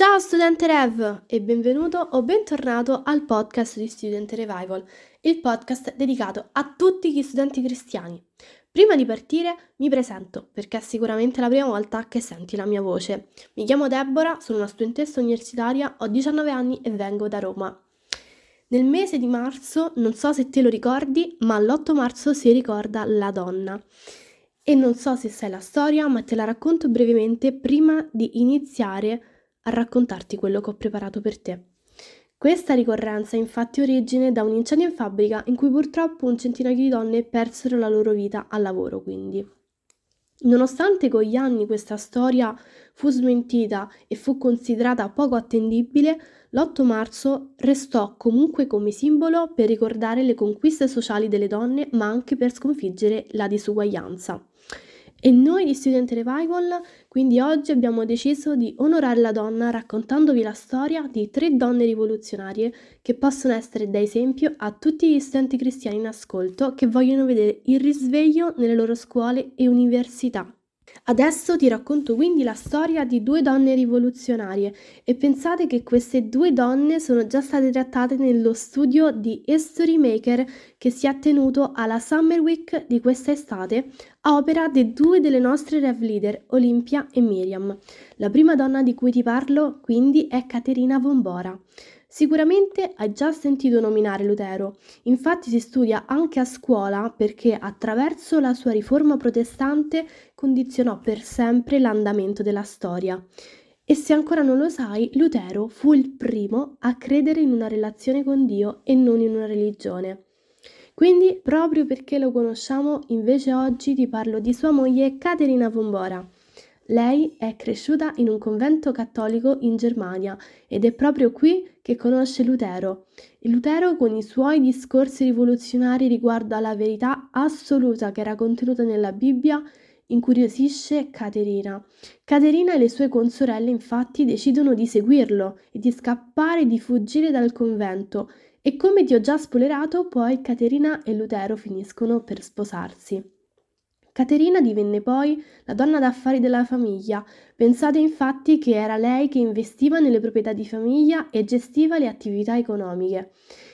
Ciao studente Rev e benvenuto o bentornato al podcast di Student Revival, il podcast dedicato a tutti gli studenti cristiani. Prima di partire mi presento perché è sicuramente la prima volta che senti la mia voce. Mi chiamo Deborah, sono una studentessa universitaria, ho 19 anni e vengo da Roma. Nel mese di marzo, non so se te lo ricordi, ma l'8 marzo si ricorda la donna. E non so se sai la storia, ma te la racconto brevemente prima di iniziare raccontarti quello che ho preparato per te. Questa ricorrenza ha infatti origine da un incendio in fabbrica in cui purtroppo un centinaio di donne persero la loro vita al lavoro, quindi. Nonostante con gli anni questa storia fu smentita e fu considerata poco attendibile, l'8 marzo restò comunque come simbolo per ricordare le conquiste sociali delle donne, ma anche per sconfiggere la disuguaglianza. E noi di Student Revival, quindi oggi abbiamo deciso di onorare la donna raccontandovi la storia di tre donne rivoluzionarie che possono essere da esempio a tutti gli studenti cristiani in ascolto che vogliono vedere il risveglio nelle loro scuole e università. Adesso ti racconto quindi la storia di due donne rivoluzionarie e pensate che queste due donne sono già state trattate nello studio di History Maker che si è tenuto alla Summer Week di questa estate opera di due delle nostre rev leader, Olimpia e Miriam. La prima donna di cui ti parlo quindi è Caterina Vombora. Sicuramente hai già sentito nominare Lutero, infatti si studia anche a scuola perché attraverso la sua riforma protestante condizionò per sempre l'andamento della storia. E se ancora non lo sai, Lutero fu il primo a credere in una relazione con Dio e non in una religione. Quindi, proprio perché lo conosciamo, invece oggi ti parlo di sua moglie Caterina Vombora. Lei è cresciuta in un convento cattolico in Germania ed è proprio qui che conosce Lutero. E Lutero, con i suoi discorsi rivoluzionari riguardo alla verità assoluta che era contenuta nella Bibbia, incuriosisce Caterina. Caterina e le sue consorelle infatti decidono di seguirlo e di scappare e di fuggire dal convento e come ti ho già spoilerato poi Caterina e Lutero finiscono per sposarsi. Caterina divenne poi la donna d'affari della famiglia. Pensate infatti che era lei che investiva nelle proprietà di famiglia e gestiva le attività economiche.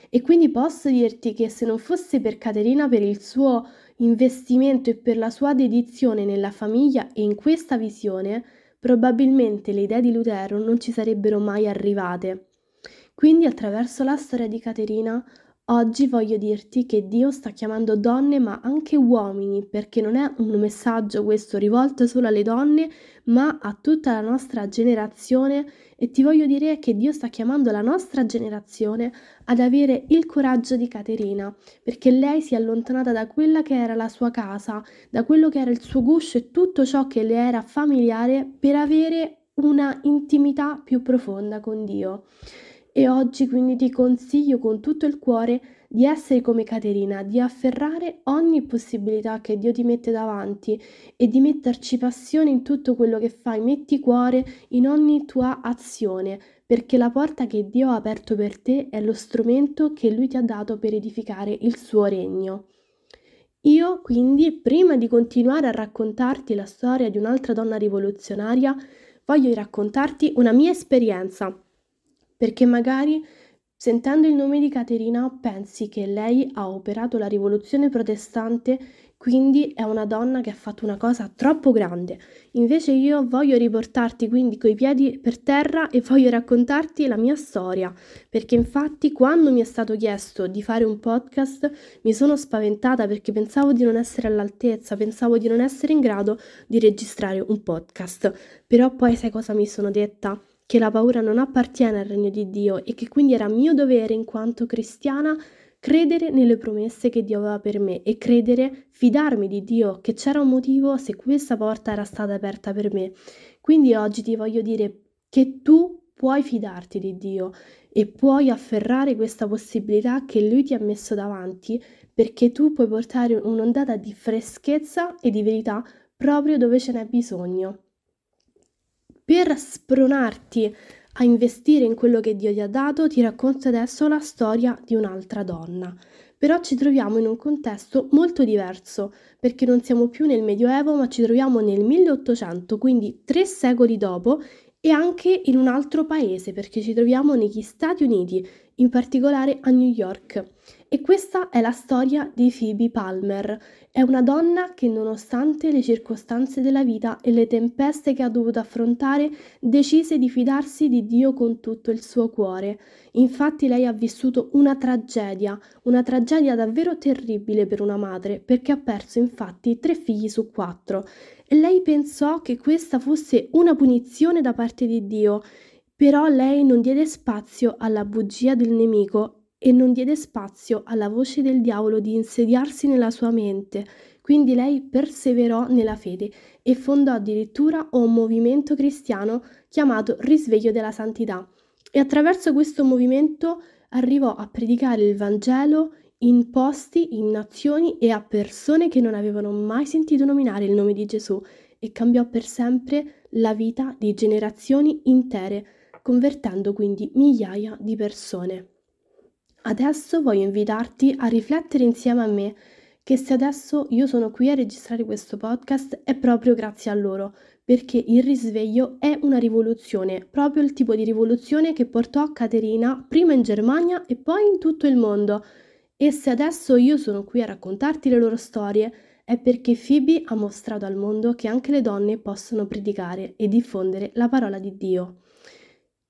E quindi posso dirti che se non fosse per Caterina, per il suo investimento e per la sua dedizione nella famiglia e in questa visione, probabilmente le idee di Lutero non ci sarebbero mai arrivate. Quindi attraverso la storia di Caterina Oggi voglio dirti che Dio sta chiamando donne ma anche uomini, perché non è un messaggio questo rivolto solo alle donne, ma a tutta la nostra generazione e ti voglio dire che Dio sta chiamando la nostra generazione ad avere il coraggio di Caterina, perché lei si è allontanata da quella che era la sua casa, da quello che era il suo guscio e tutto ciò che le era familiare per avere una intimità più profonda con Dio. E oggi quindi ti consiglio con tutto il cuore di essere come Caterina, di afferrare ogni possibilità che Dio ti mette davanti e di metterci passione in tutto quello che fai, metti cuore in ogni tua azione, perché la porta che Dio ha aperto per te è lo strumento che Lui ti ha dato per edificare il suo regno. Io quindi, prima di continuare a raccontarti la storia di un'altra donna rivoluzionaria, voglio raccontarti una mia esperienza perché magari sentendo il nome di Caterina pensi che lei ha operato la rivoluzione protestante, quindi è una donna che ha fatto una cosa troppo grande. Invece io voglio riportarti quindi coi piedi per terra e voglio raccontarti la mia storia, perché infatti quando mi è stato chiesto di fare un podcast mi sono spaventata perché pensavo di non essere all'altezza, pensavo di non essere in grado di registrare un podcast. Però poi sai cosa mi sono detta? Che la paura non appartiene al regno di Dio e che quindi era mio dovere in quanto cristiana credere nelle promesse che Dio aveva per me e credere, fidarmi di Dio che c'era un motivo se questa porta era stata aperta per me. Quindi oggi ti voglio dire che tu puoi fidarti di Dio e puoi afferrare questa possibilità che Lui ti ha messo davanti perché tu puoi portare un'ondata di freschezza e di verità proprio dove ce n'è bisogno per spronarti a investire in quello che Dio ti ha dato, ti racconto adesso la storia di un'altra donna. Però ci troviamo in un contesto molto diverso, perché non siamo più nel Medioevo, ma ci troviamo nel 1800, quindi tre secoli dopo, e anche in un altro paese perché ci troviamo negli Stati Uniti, in particolare a New York. E questa è la storia di Phoebe Palmer. È una donna che nonostante le circostanze della vita e le tempeste che ha dovuto affrontare, decise di fidarsi di Dio con tutto il suo cuore. Infatti lei ha vissuto una tragedia, una tragedia davvero terribile per una madre, perché ha perso infatti tre figli su quattro. E lei pensò che questa fosse una punizione da parte di Dio. Però lei non diede spazio alla bugia del nemico e non diede spazio alla voce del diavolo di insediarsi nella sua mente. Quindi lei perseverò nella fede e fondò addirittura un movimento cristiano chiamato Risveglio della Santità. E attraverso questo movimento arrivò a predicare il Vangelo in posti, in nazioni e a persone che non avevano mai sentito nominare il nome di Gesù e cambiò per sempre la vita di generazioni intere, convertendo quindi migliaia di persone. Adesso voglio invitarti a riflettere insieme a me che se adesso io sono qui a registrare questo podcast è proprio grazie a loro, perché il risveglio è una rivoluzione, proprio il tipo di rivoluzione che portò Caterina prima in Germania e poi in tutto il mondo. E se adesso io sono qui a raccontarti le loro storie, è perché Phoebe ha mostrato al mondo che anche le donne possono predicare e diffondere la parola di Dio.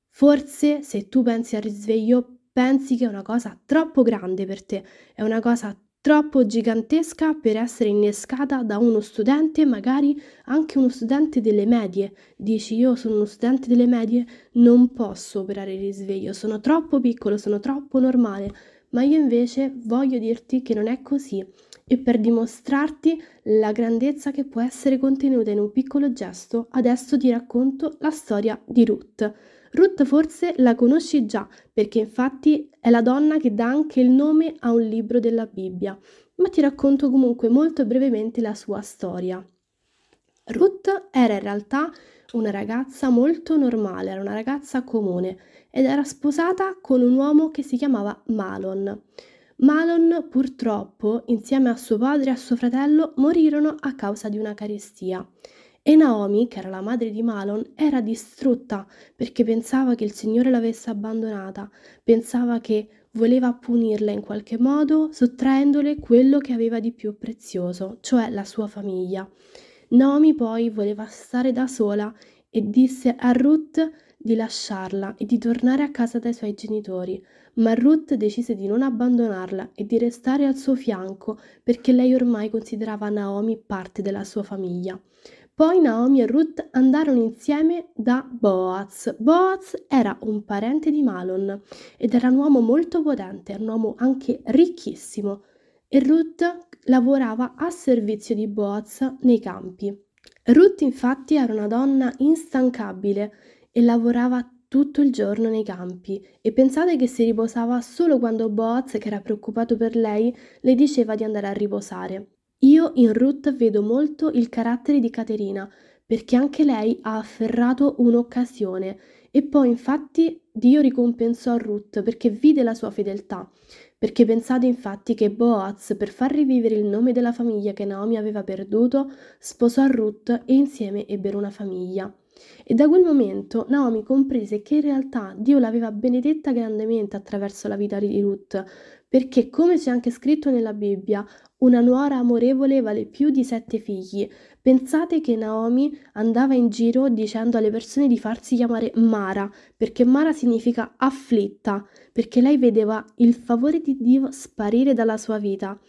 Forse se tu pensi al risveglio pensi che è una cosa troppo grande per te, è una cosa troppo gigantesca per essere innescata da uno studente, magari anche uno studente delle medie. Dici io sono uno studente delle medie, non posso operare il risveglio, sono troppo piccolo, sono troppo normale, ma io invece voglio dirti che non è così e per dimostrarti la grandezza che può essere contenuta in un piccolo gesto, adesso ti racconto la storia di Ruth. Ruth forse la conosci già, perché infatti è la donna che dà anche il nome a un libro della Bibbia, ma ti racconto comunque molto brevemente la sua storia. Ruth era in realtà una ragazza molto normale, era una ragazza comune ed era sposata con un uomo che si chiamava Malon. Malon purtroppo, insieme a suo padre e a suo fratello, morirono a causa di una carestia. E Naomi, che era la madre di Malon, era distrutta perché pensava che il Signore l'avesse abbandonata, pensava che voleva punirla in qualche modo, sottraendole quello che aveva di più prezioso, cioè la sua famiglia. Naomi poi voleva stare da sola e disse a Ruth di lasciarla e di tornare a casa dai suoi genitori, ma Ruth decise di non abbandonarla e di restare al suo fianco perché lei ormai considerava Naomi parte della sua famiglia. Poi Naomi e Ruth andarono insieme da Boaz. Boaz era un parente di Malon ed era un uomo molto potente, un uomo anche ricchissimo e Ruth lavorava a servizio di Boaz nei campi. Ruth infatti era una donna instancabile e lavorava tutto il giorno nei campi e pensate che si riposava solo quando Boaz, che era preoccupato per lei, le diceva di andare a riposare. Io in Ruth vedo molto il carattere di Caterina, perché anche lei ha afferrato un'occasione e poi infatti Dio ricompensò Ruth perché vide la sua fedeltà. Perché pensate infatti che Boaz, per far rivivere il nome della famiglia che Naomi aveva perduto, sposò Ruth e insieme ebbero una famiglia. E da quel momento Naomi comprese che in realtà Dio l'aveva benedetta grandemente attraverso la vita di Ruth, perché come c'è anche scritto nella Bibbia, una nuora amorevole vale più di sette figli. Pensate che Naomi andava in giro dicendo alle persone di farsi chiamare Mara, perché Mara significa afflitta, perché lei vedeva il favore di Dio sparire dalla sua vita.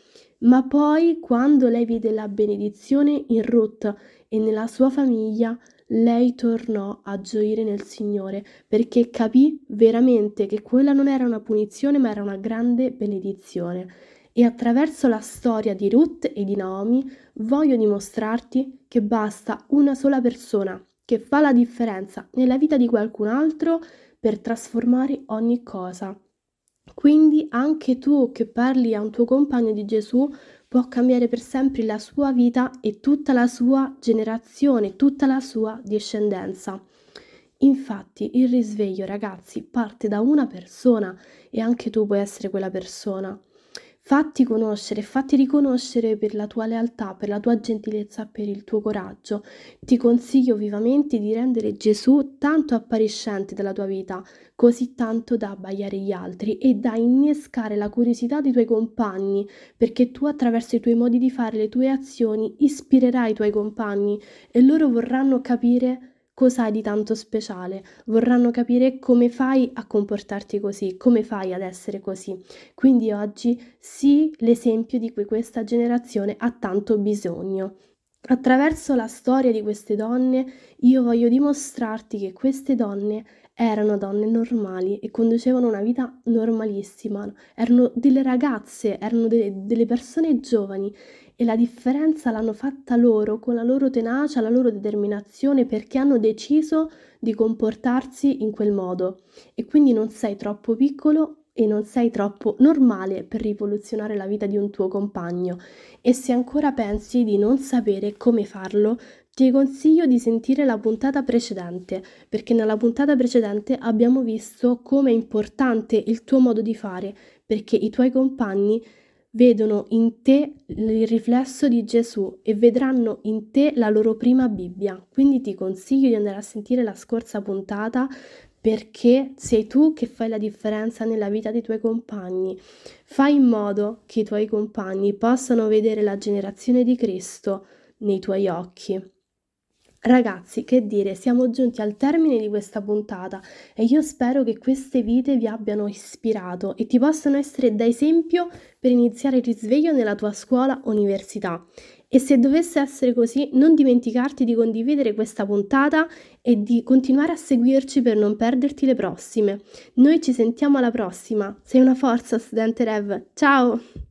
Ma poi, quando lei vide la benedizione in Ruth e nella sua famiglia, lei tornò a gioire nel Signore perché capì veramente che quella non era una punizione ma era una grande benedizione. E attraverso la storia di Ruth e di Naomi voglio dimostrarti che basta una sola persona che fa la differenza nella vita di qualcun altro per trasformare ogni cosa. Quindi anche tu che parli a un tuo compagno di Gesù può cambiare per sempre la sua vita e tutta la sua generazione, tutta la sua discendenza. Infatti il risveglio, ragazzi, parte da una persona e anche tu puoi essere quella persona. Fatti conoscere, fatti riconoscere per la tua lealtà, per la tua gentilezza, per il tuo coraggio. Ti consiglio vivamente di rendere Gesù tanto appariscente della tua vita, così tanto da abbagliare gli altri e da innescare la curiosità dei tuoi compagni, perché tu attraverso i tuoi modi di fare, le tue azioni, ispirerai i tuoi compagni e loro vorranno capire cosa hai di tanto speciale, vorranno capire come fai a comportarti così, come fai ad essere così. Quindi oggi sii l'esempio di cui questa generazione ha tanto bisogno. Attraverso la storia di queste donne io voglio dimostrarti che queste donne erano donne normali e conducevano una vita normalissima, erano delle ragazze, erano de- delle persone giovani e la differenza l'hanno fatta loro con la loro tenacia, la loro determinazione perché hanno deciso di comportarsi in quel modo. E quindi non sei troppo piccolo e non sei troppo normale per rivoluzionare la vita di un tuo compagno. E se ancora pensi di non sapere come farlo, ti consiglio di sentire la puntata precedente, perché nella puntata precedente abbiamo visto come è importante il tuo modo di fare, perché i tuoi compagni vedono in te il riflesso di Gesù e vedranno in te la loro prima Bibbia. Quindi ti consiglio di andare a sentire la scorsa puntata perché sei tu che fai la differenza nella vita dei tuoi compagni. Fai in modo che i tuoi compagni possano vedere la generazione di Cristo nei tuoi occhi. Ragazzi, che dire, siamo giunti al termine di questa puntata e io spero che queste vite vi abbiano ispirato e ti possano essere da esempio per iniziare il risveglio nella tua scuola università. E se dovesse essere così, non dimenticarti di condividere questa puntata e di continuare a seguirci per non perderti le prossime. Noi ci sentiamo alla prossima. Sei una forza, studente Rev. Ciao!